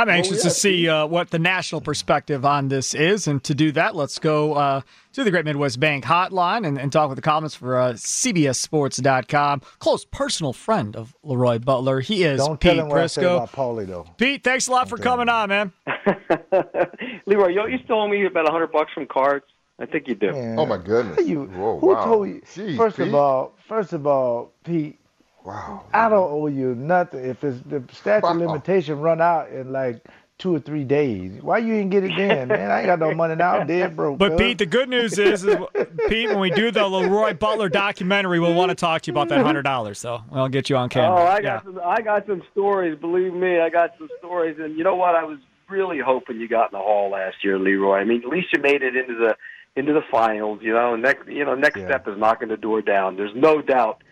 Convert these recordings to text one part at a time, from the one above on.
I'm anxious oh, yeah. to see uh, what the national perspective on this is. And to do that, let's go uh, to the Great Midwest Bank hotline and, and talk with the comments for uh, CBSSports.com. Close personal friend of Leroy Butler. He is Don't Pete tell him Prisco. about Paulie, though. Pete, thanks a lot Don't for coming on, man. Leroy, you, you still owe me about 100 bucks from cards? I think you do. Man, oh, my goodness. You, Whoa, who wow. told you? Jeez, first Pete. of all, first of all, Pete, Wow. I don't owe you nothing. If it's the statute Wow. limitation run out in like two or three days, why you ain't get it then, man? I ain't got no money now. I'm dead broke. But cuz. Pete, the good news is, is, Pete, when we do the Leroy Butler documentary, we'll want to talk to you about that hundred dollars. So we'll get you on camera. Oh, I yeah. got some. I got some stories. Believe me, I got some stories. And you know what? I was really hoping you got in the hall last year, Leroy. I mean, at least you made it into the into the finals. You know, and next you know next Yeah. step is knocking the door down. There's no doubt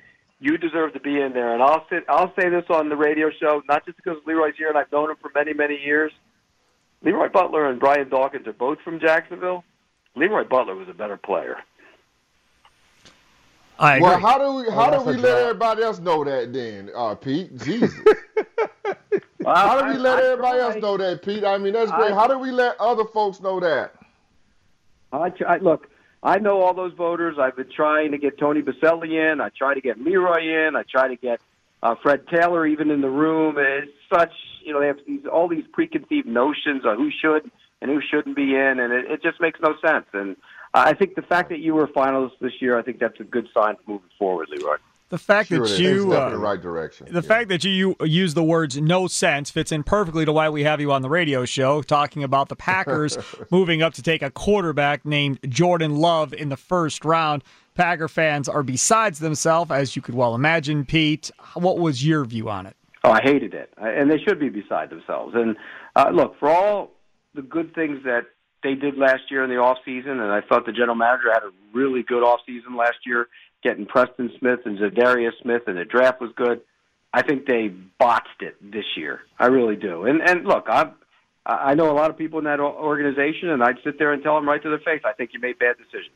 you deserve to be in there. And I'll sit. I'll say this on the radio show, not just because Leroy's here and I've known him for many many years. Leroy Butler and Brian Dawkins are both from Jacksonville. Leroy Butler was a better player. I agree. Well, how do we how that's do we let drop. everybody else know that then, uh, Pete? Jesus. Well, How do we I- let I everybody else know that, Pete? I mean, that's great. I- How do we let other folks know that? I, tr- I look. I know all those voters. I've been trying to get Tony Boselli in. I try to get Leroy in. I try to get uh, Fred Taylor even in the room. It's such you know they have these all these preconceived notions of who should and who shouldn't be in, and it, it just makes no sense. And I think the fact that you were finalists this year, I think that's a good sign moving forward, Leroy. The fact Sure, that you uh, in the right direction. The Yeah. fact that you use the words no sense fits in perfectly to why we have you on the radio show talking about the Packers moving up to take a quarterback named Jordan Love in the first round. Packer fans are besides themselves, as you could well imagine. Pete, what was your view on it? Oh, I hated it, I- and they should be beside themselves. And uh, look, for all the good things that they did last year in the off season, and I thought the general manager had a really good off season last year, getting Preston Smith and Za'Darius Smith, and the draft was good. I think they botched it this year. I really do. And and look, I'm. I know a lot of people in that organization, and I'd sit there and tell them right to their face, I think you made bad decisions.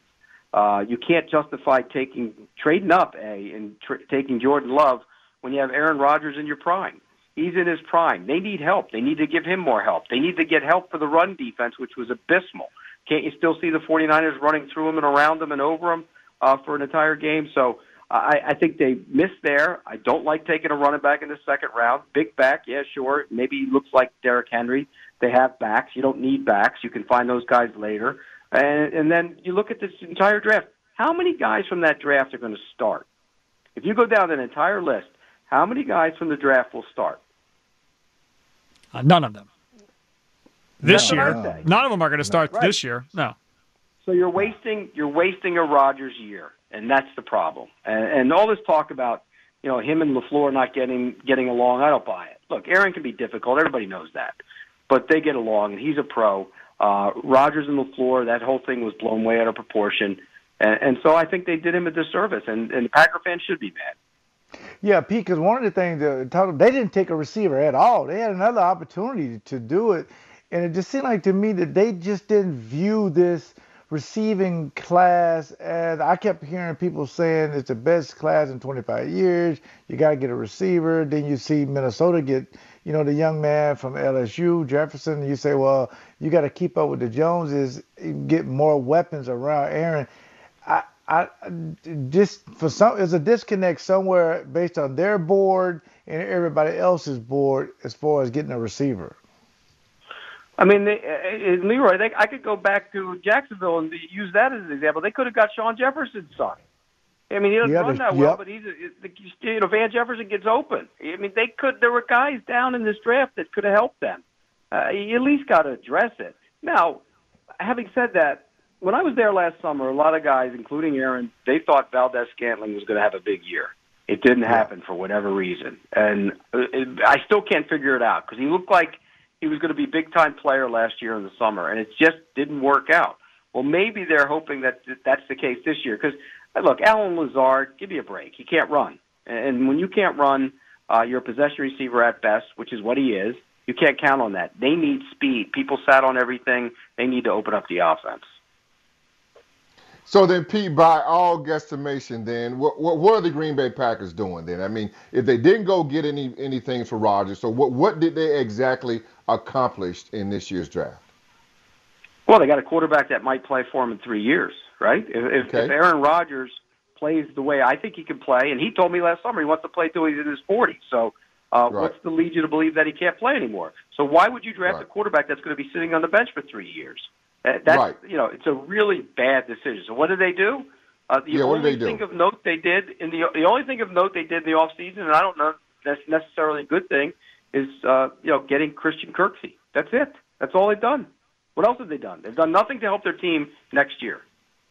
Uh, you can't justify taking trading up a and tr- taking Jordan Love when you have Aaron Rodgers in your prime. He's in his prime. They need help. They need to give him more help. They need to get help for the run defense, which was abysmal. Can't you still see the 49ers running through him and around him and over him uh, for an entire game? So I, I think they missed there. I don't like taking a running back in the second round. Big back, yeah, sure. Maybe he looks like Derrick Henry. They have backs. You don't need backs. You can find those guys later. And, and then you look at this entire draft. How many guys from that draft are going to start? If you go down an entire list, how many guys from the draft will start? Uh, none of them. This That's year, none of them are going to start Right. this year. No. So you're wasting you're wasting a Rodgers year, and that's the problem. And, and all this talk about you know him and Lafleur not getting getting along, I don't buy it. Look, Aaron can be difficult. Everybody knows that, but they get along, and he's a pro. Uh, and Lafleur, that whole thing was blown way out of proportion, and, and so I think they did him a disservice, and, and the Packer fans should be mad. Yeah, Pete, because one of the things that they didn't take a receiver at all. They had another opportunity to do it, and it just seemed like to me that they just didn't view this receiving class as I kept hearing people saying it's the best class in 25 years. You got to get a receiver. Then you see Minnesota get, you know, the young man from LSU, Jefferson. You say, well, you got to keep up with the Joneses, get more weapons around Aaron. I, I just for some there's a disconnect somewhere based on their board and everybody else's board as far as getting a receiver. I mean, they, uh, uh, Leroy, they, I could go back to Jacksonville and use that as an example. They could have got Shawn Jefferson's son. I mean, he doesn't Yeah, run that well, yep. but he's a, you know Van Jefferson gets open. I mean, they could. There were guys down in this draft that could have helped them. Uh, you at least got to address it. Now, having said that, when I was there last summer, a lot of guys, including Aaron, they thought Valdes Scantling was going to have a big year. It didn't happen for whatever reason, and uh, it, I still can't figure it out because he looked like he was going to be big time player last year in the summer, and it just didn't work out. Well, maybe they're hoping that that's the case this year because look, Allen Lazard, give me a break. He can't run, and when you can't run, uh, you're a possession receiver at best, which is what he is. You can't count on that. They need speed. People sat on everything. They need to open up the offense. So then, Pete, by all guesstimation, then what, what what are the Green Bay Packers doing then? I mean, if they didn't go get any anything for Rodgers, so what what did they exactly accomplish in this year's draft? Well, they got a quarterback that might play for him in three years, right? If, if, Okay. if Aaron Rodgers plays the way I think he can play, and he told me last summer he wants to play till he's in his 40s. So, uh, Right. what's to lead you to believe that he can't play anymore? So, why would you draft Right. a quarterback that's going to be sitting on the bench for three years? Uh, that's Right. you know, it's a really bad decision. So, what did they do? Uh, the Yeah, what did only they do? thing of note they did in the the only thing of note they did in the off season, and I don't know if that's necessarily a good thing, is uh, you know getting Christian Kirksey. That's it. That's all they've done. What else have they done? They've done nothing to help their team next year.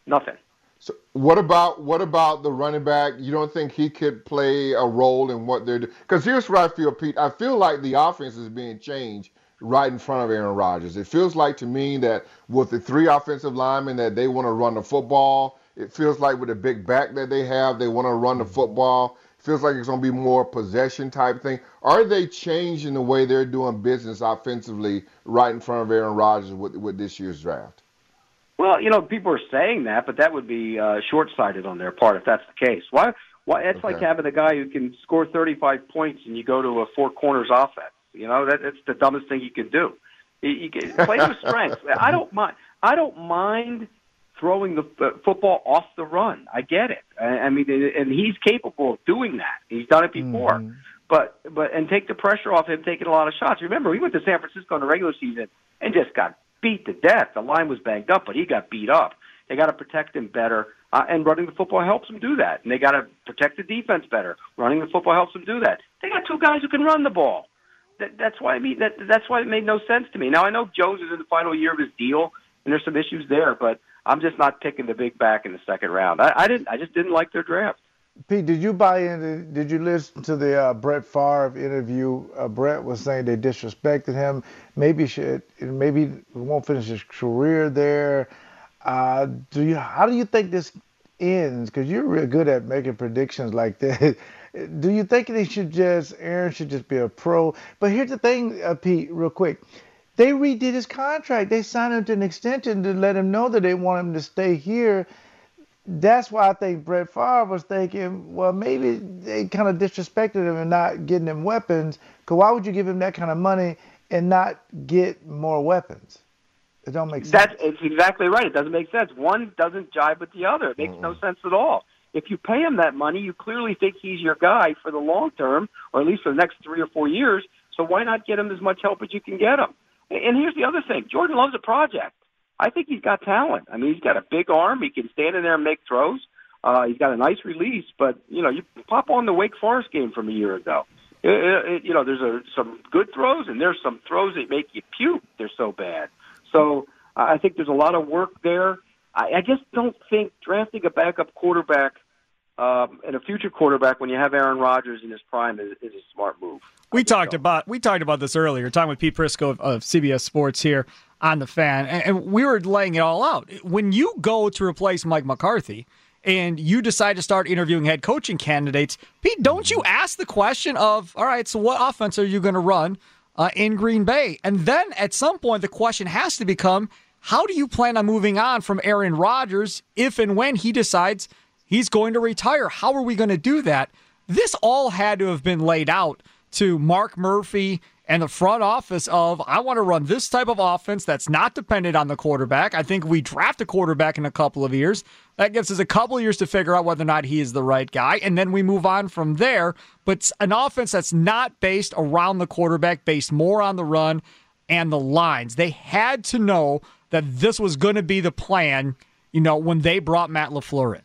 Nothing. So what about what about the running back? You don't think he could play a role in what they're doing? Because here's what I feel, Pete. I feel like the offense is being changed right in front of Aaron Rodgers. It feels like to me that with the three offensive linemen that they want to run the football. It feels like with the big back that they have, they want to run the football. Feels like it's going to be more possession type thing. Are they changing the way they're doing business offensively right in front of Aaron Rodgers with with this year's draft? Well, you know, people are saying that, but that would be uh, short-sighted on their part if that's the case. Why? Why? It's like having a guy who can score 35 points and you go to a four corners offense. You know, that, that's the dumbest thing you can do. You, you can play with strength. I don't mind. I don't mind throwing the football off the run. I get it. I, I mean, and he's capable of doing that. He's done it before. Mhm. But but and take the pressure off him taking a lot of shots. Remember, he went to San Francisco in the regular season and just got beat to death. The line was banged up, but he got beat up. They got to protect him better, uh, and running the football helps him do that. And they got to protect the defense better. Running the football helps them do that. They got two guys who can run the ball. That, that's why I mean that. That's why it made no sense to me. Now I know Jones is in the final year of his deal, and there's some issues there, but I'm just not picking the big back in the second round. I, I didn't. I just didn't like their draft. Pete, did you buy into? Did you listen to the uh, Brett Favre interview? Uh, Brett was saying they disrespected him. Maybe should maybe won't finish his career there. Uh, do you? How do you think this ends? Because you're real good at making predictions like that. Do you think they should just Aaron should just be a pro? But here's the thing, uh, Pete, real quick. They redid his contract. They signed him to an extension to let him know that they want him to stay here that's why I think Brett Favre was thinking, well, maybe they kind of disrespected him and not getting him weapons. Because why would you give him that kind of money and not get more weapons? It don't make sense. That's it's exactly right. It doesn't make sense. One doesn't jive with the other. It makes no sense at all. If you pay him that money, you clearly think he's your guy for the long term, or at least for the next three or four years. So why not get him as much help as you can get him? And here's the other thing: Jordan loves a project. I think he's got talent. I mean, he's got a big arm. He can stand in there and make throws. Uh, he's got a nice release. But you know, you pop on the Wake Forest game from a year ago. It, it, you know, there's a, some good throws, and there's some throws that make you puke. They're so bad. So I think there's a lot of work there. I, I just don't think drafting a backup quarterback um, and a future quarterback when you have Aaron Rodgers in his prime is, is a smart move. We talked about we talked about this earlier. Talking with Pete Prisco of, of CBS Sports here on the fan, and, and we were laying it all out. When you go to replace Mike McCarthy, and you decide to start interviewing head coaching candidates, Pete, don't you ask the question of, all right, so what offense are you going to run uh, in Green Bay? And then at some point, the question has to become, how do you plan on moving on from Aaron Rodgers if and when he decides he's going to retire? How are we going to do that? This all had to have been laid out to Mark Murphy and the front office of I want to run this type of offense that's not dependent on the quarterback. I think we draft a quarterback in a couple of years. That gives us a couple of years to figure out whether or not he is the right guy, and then we move on from there. But an offense that's not based around the quarterback, based more on the run and the lines. They had to know that this was going to be the plan, you know, when they brought Matt LaFleur in.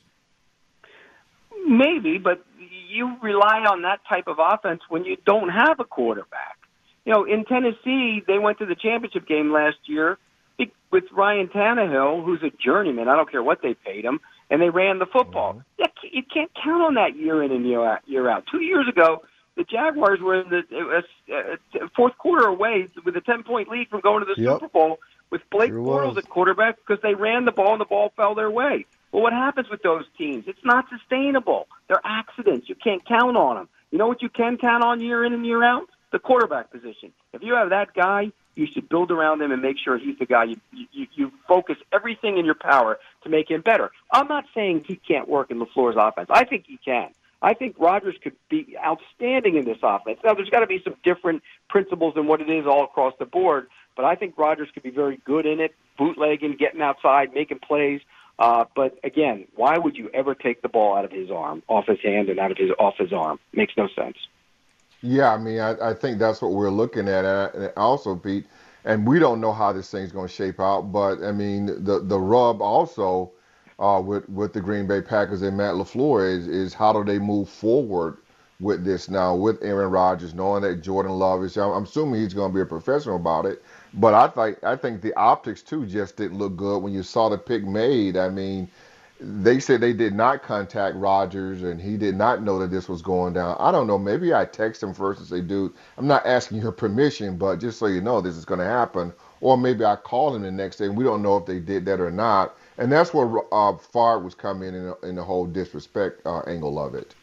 Maybe, but you rely on that type of offense when you don't have a quarterback. You know, in Tennessee, they went to the championship game last year with Ryan Tannehill, who's a journeyman. I don't care what they paid him, and they ran the football. Mm-hmm. You can't count on that year in and year out. Year out. Two years ago, the Jaguars were in the uh, uh, fourth quarter away with a ten point lead from going to the yep. Super Bowl with Blake sure Bortles at quarterback because they ran the ball and the ball fell their way. Well, what happens with those teams? It's not sustainable. They're accidents. You can't count on them. You know what you can count on year in and year out? The quarterback position. If you have that guy, you should build around him and make sure he's the guy. You, you, you focus everything in your power to make him better. I'm not saying he can't work in LaFleur's offense. I think he can. I think Rodgers could be outstanding in this offense. Now, there's got to be some different principles than what it is all across the board, but I think Rodgers could be very good in it, bootlegging, getting outside, making plays. Uh, but again, why would you ever take the ball out of his arm, off his hand, and out of his off his arm? Makes no sense. Yeah, I mean, I, I think that's what we're looking at. Uh, also, Pete, and we don't know how this thing's going to shape out. But I mean, the the rub also uh, with with the Green Bay Packers and Matt LaFleur is is how do they move forward with this now with Aaron Rodgers, knowing that Jordan Love is. I'm assuming he's going to be a professional about it. But I think I think the optics too just didn't look good when you saw the pick made. I mean, they said they did not contact Rodgers and he did not know that this was going down. I don't know. Maybe I text him first and say, "Dude, I'm not asking your permission, but just so you know, this is going to happen." Or maybe I call him the next day and we don't know if they did that or not. And that's where uh, Favre was coming in in the whole disrespect uh, angle of it.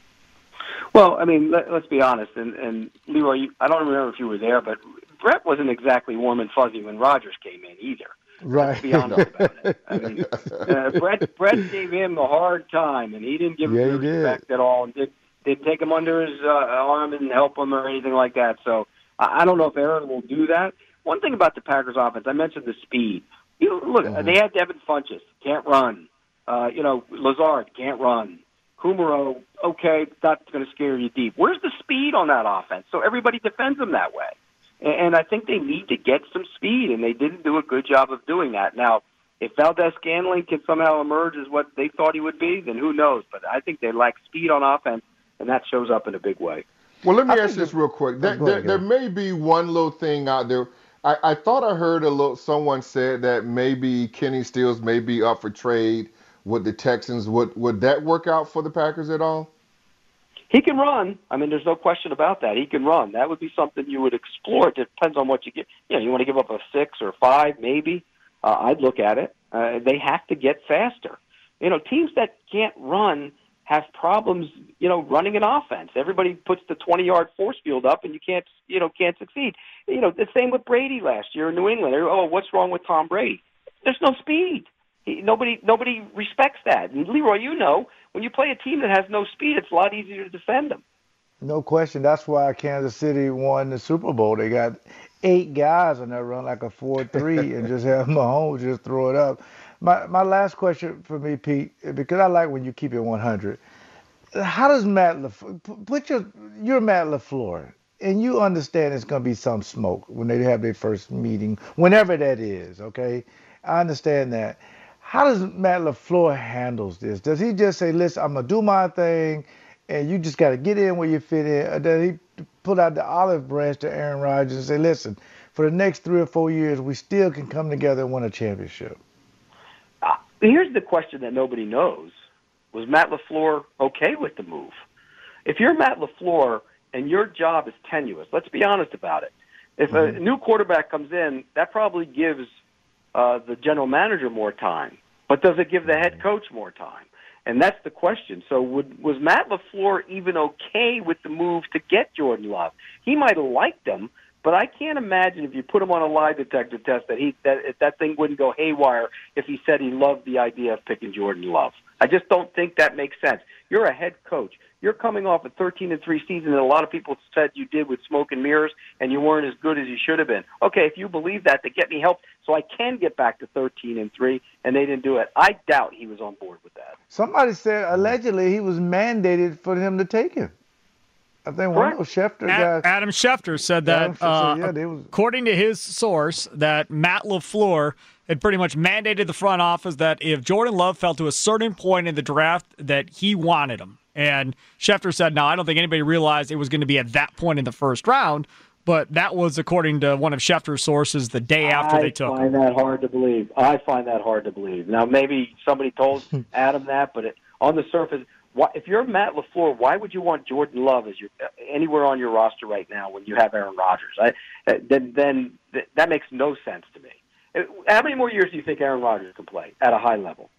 Well, I mean, let, us be honest, and, and Leroy, I don't remember if you were there, but Brett wasn't exactly warm and fuzzy when Rodgers came in either. Right. Let's be honest about it. I mean, uh, Brett Brett gave him a hard time, and he didn't give yeah, him respect did. at all, and did did take him under his uh, arm and help him or anything like that. So I, I don't know if Aaron will do that. One thing about the Packers offense, I mentioned the speed. You know, look, mm-hmm. they had Devin Funchess, can't run. Uh, you know, Lazard can't run. Kumerow, okay, that's going to scare you deep. Where's the speed on that offense? So everybody defends them that way. And I think they need to get some speed, and they didn't do a good job of doing that. Now, if Valdes-Scantling can somehow emerge as what they thought he would be, then who knows? But I think they lack speed on offense, and that shows up in a big way. Well, let me I ask this real quick. There, there, there, may be one little thing out there. I, I thought I heard a little. Someone said that maybe Kenny Stills may be up for trade with the Texans. Would would that work out for the Packers at all? He can run. I mean, there's no question about that. He can run. That would be something you would explore. It depends on what you get. You know, you want to give up a six or five, maybe. Uh, I'd look at it. Uh, they have to get faster. You know, teams that can't run have problems. You know, running an offense. Everybody puts the 20-yard force field up, and you can't. You know, can't succeed. You know, the same with Brady last year in New England. Oh, what's wrong with Tom Brady? There's no speed. He, nobody nobody respects that. And Leroy, you know, when you play a team that has no speed, it's a lot easier to defend them. No question. That's why Kansas City won the Super Bowl. They got eight guys on that run like a four-three, and just have Mahomes just throw it up. My my last question for me, Pete, because I like when you keep it 100. How does Matt LaFleur put your you're Matt LaFleur, and you understand it's going to be some smoke when they have their first meeting, whenever that is. Okay, I understand that. How does Matt LaFleur handles this? Does he just say, "Listen, I'm gonna do my thing, and you just got to get in where you fit in"? Or does he put out the olive branch to Aaron Rodgers and say, "Listen, for the next three or four years, we still can come together and win a championship"? Uh, here's the question that nobody knows: Was Matt LaFleur okay with the move? If you're Matt LaFleur and your job is tenuous, let's be honest about it. If mm-hmm. a new quarterback comes in, that probably gives uh, the general manager more time. But does it give the head coach more time? And that's the question. So would, was Matt LaFleur even okay with the move to get Jordan Love? He might have liked him, but I can't imagine if you put him on a lie detector test that he that that thing wouldn't go haywire if he said he loved the idea of picking Jordan Love. I just don't think that makes sense. You're a head coach. You're coming off a 13 and 3 season that a lot of people said you did with smoke and mirrors and you weren't as good as you should have been. Okay, if you believe that, to get me help so I can get back to 13 and 3 and they didn't do it. I doubt he was on board with that. Somebody said allegedly he was mandated for him to take him. I think one of those Schefter guys. Adam Schefter said that, uh, said, yeah, was... according to his source, that Matt LaFleur had pretty much mandated the front office that if Jordan Love fell to a certain point in the draft, that he wanted him. And Schefter said, "No, I don't think anybody realized it was going to be at that point in the first round." But that was according to one of Schefter's sources the day after I they took. I find him. that hard to believe. I find that hard to believe. Now, maybe somebody told Adam that, but it, on the surface, why, if you're Matt Lafleur, why would you want Jordan Love as your anywhere on your roster right now when you have Aaron Rodgers? I, then, then th- that makes no sense to me. Uh, How many more years do you think Aaron Rodgers can play at a high level?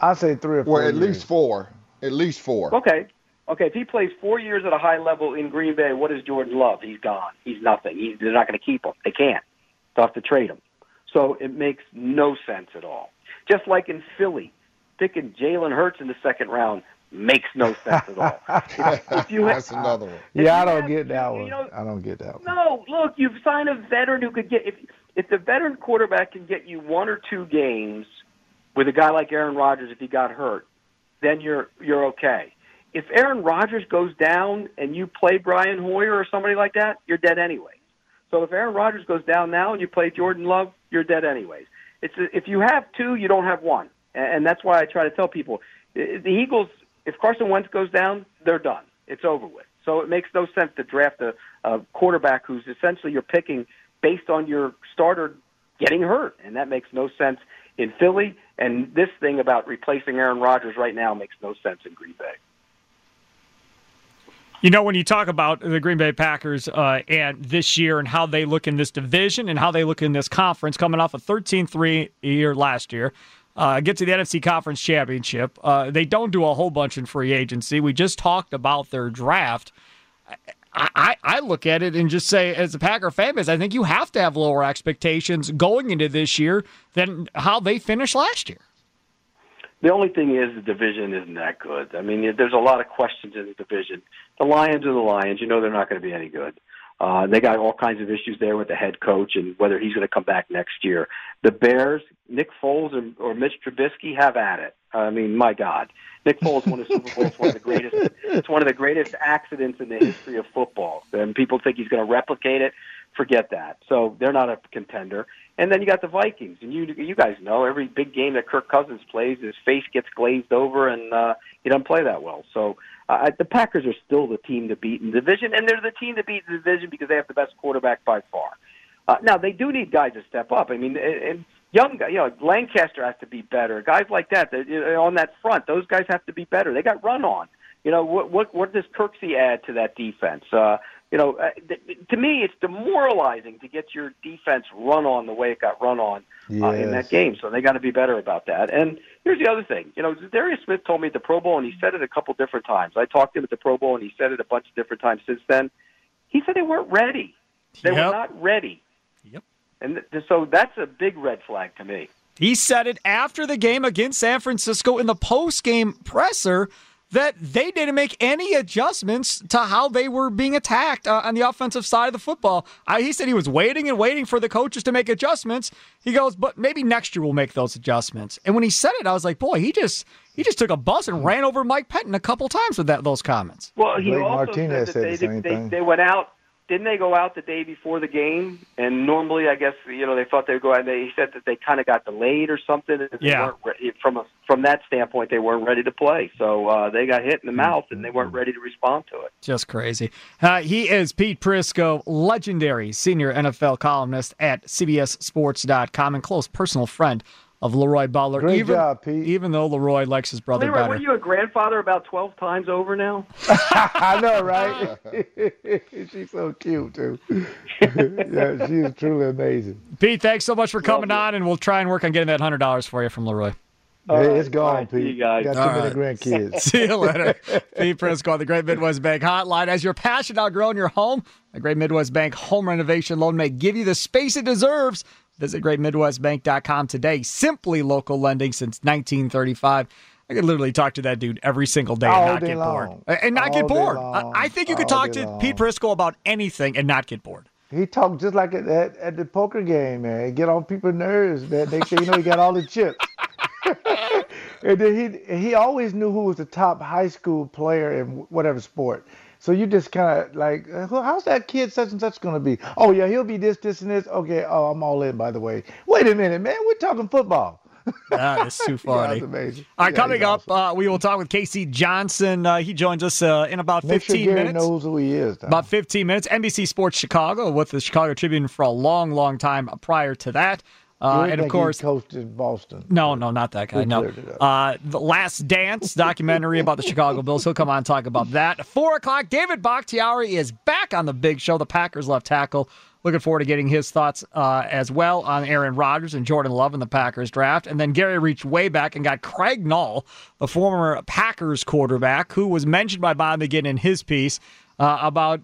I'd say three or four. Well, at years. least four. At least four. Okay. Okay, if he plays four years at a high level in Green Bay, what is Jordan Love? He's gone. He's nothing. He's, they're not going to keep him. They can't. They'll have to trade him. So it makes no sense at all. Just like in Philly, picking Jalen Hurts in the second round makes no sense at all. if, if you That's another one. Yeah, I don't have- get that you one. know- I don't get that one. no, look, you've signed a veteran who could get if if the veteran quarterback can get you one or two games with a guy like Aaron Rodgers if he got hurt, then you're you're okay. If Aaron Rodgers goes down and you play Brian Hoyer or somebody like that, you're dead anyway. So if Aaron Rodgers goes down now and you play Jordan Love, you're dead anyways. It's if you have two, you don't have one, and that's why I try to tell people the Eagles. If Carson Wentz goes down, they're done. It's over with. So it makes no sense to draft a, a quarterback who's essentially you're picking based on your starter getting hurt, and that makes no sense in Philly. And this thing about replacing Aaron Rodgers right now makes no sense in Green Bay. You know, when you talk about the Green Bay Packers uh, and this year and how they look in this division and how they look in this conference, coming off a 13 3 year last year, uh, get to the NFC Conference Championship. Uh, they don't do a whole bunch in free agency. We just talked about their draft. I, I, I look at it and just say, as a Packer fan base, I think you have to have lower expectations going into this year than how they finished last year. The only thing is the division isn't that good. I mean, there's a lot of questions in the division. The Lions are the Lions. You know they're not going to be any good. Uh, they got all kinds of issues there with the head coach and whether he's going to come back next year. The Bears, Nick Foles or, or Mitch Trubisky, have at it. I mean, my God, Nick Foles won a Super Bowl. It's one of the greatest. It's one of the greatest accidents in the history of football. And people think he's going to replicate it. Forget that. So they're not a contender. And then you got the Vikings, and you you guys know every big game that Kirk Cousins plays, his face gets glazed over, and uh, he doesn't play that well. So uh, the Packers are still the team to beat in the division, and they're the team to beat in the division because they have the best quarterback by far. Uh, now they do need guys to step up. I mean, and, young guy, you know, Lancaster has to be better. Guys like that, that you know, on that front, those guys have to be better. They got run on. You know, what what what does Kirksey add to that defense? Uh, you know, uh, to me, it's demoralizing to get your defense run on the way it got run on uh, in that game. So they got to be better about that. And here's the other thing. You know, Darius Smith told me at the Pro Bowl, and he said it a couple different times. I talked to him at the Pro Bowl, and he said it a bunch of different times since then. He said they weren't ready. They Yep. were not ready. Yep. And th- so that's a big red flag to me. He said it after the game against San Francisco in the post game presser that they didn't make any adjustments to how they were being attacked uh, on the offensive side of the football. I, he said he was waiting and waiting for the coaches to make adjustments. He goes, but maybe next year we'll make those adjustments. And when he said it, I was like, boy, he just he just took a bus and ran over Mike Pettine a couple times with that those comments. Well, he Blake also Martinez said that said they, the same they, thing. they went out. Didn't they go out the day before the game? And normally, I guess you know they thought they would go out. And they, said that they kind of got delayed or something. Yeah. re- from a, from that standpoint, they weren't ready to play. So uh, they got hit in the mouth, and they weren't ready to respond to it. Just crazy. Uh, he is Pete Prisco, legendary senior NFL columnist at CBSSports.com and close personal friend of Leroy Butler. Great even, job, Pete. Even though Leroy likes his brother Leroy, better. were you a grandfather about twelve times over now? I know, right? She's so cute too. yeah, she is truly amazing. Pete, thanks so much for coming you. on, and we'll try and work on getting that hundred dollars for you from Leroy. All Hey, right, it's gone, all right, Pete. you guys. Got too All many right. grandkids. See you later. Pete Prisco on the Great Midwest Bank Hotline. As your passion outgrowing your home, the Great Midwest Bank home renovation loan may give you the space it deserves. Visit greatmidwestbank.com today. Simply local lending since 1935. I could literally talk to that dude every single day and not get bored. And not get All day bored. I. I think you could All talk to long. Pete Prisco about anything and not get bored. He talked just like at, at, at the poker game, man. Get on people's nerves, man. They say, you know, he got all the chips. and then he he always knew who was the top high school player in whatever sport. So you just kind of like, uh, how's that kid such and such going to be? Oh yeah, he'll be this, this, and this. Okay, oh I'm all in. By the way, wait a minute, man. We're talking football. That is too Yeah, funny. that's amazing. All right, Yeah, coming up, awesome. uh, we will talk with K.C. Johnson. Uh, he joins us uh, in about Make sure 15 Gary minutes. knows who he is. Tom. About 15 minutes. NBC Sports Chicago with the Chicago Tribune for a long, long time prior to that. Uh, and of course, coached in Boston. no, no, not that guy. No. cleared it up. Uh, the Last Dance documentary about the Chicago Bulls. He'll come on and talk about that. Four o'clock. David Bakhtiari is back on the big show. The Packers left tackle. Looking forward to getting his thoughts uh, as well on Aaron Rodgers and Jordan Love in the Packers draft. And then Gary reached way back and got Craig Nall, the former Packers quarterback, who was mentioned by Bob McGinn in his piece uh, about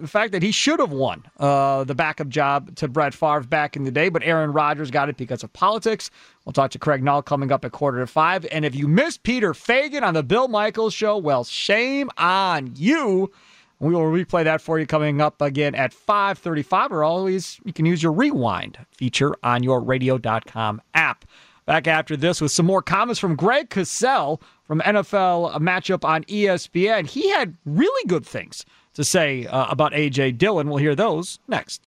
the fact that he should have won uh, the backup job to Brett Favre back in the day, but Aaron Rodgers got it because of politics. We'll talk to Craig Nall coming up at quarter to five. And if you missed Peter Fagan on the Bill Michaels show, well, shame on you. We will replay that for you coming up again at 535, or always you can use your rewind feature on your radio.com app. Back after this with some more comments from Greg Cosell from NFL matchup on ESPN. He had really good things to say uh, about A.J. Dillon. We'll hear those next.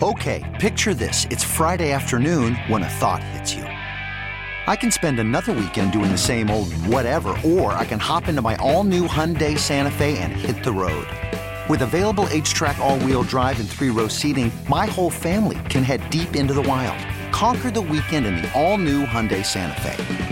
Okay, picture this. It's Friday afternoon when a thought hits you. I can spend another weekend doing the same old whatever, or I can hop into my all new Hyundai Santa Fe and hit the road. With available HTRAC, all wheel drive, and three row seating, my whole family can head deep into the wild. Conquer the weekend in the all new Hyundai Santa Fe.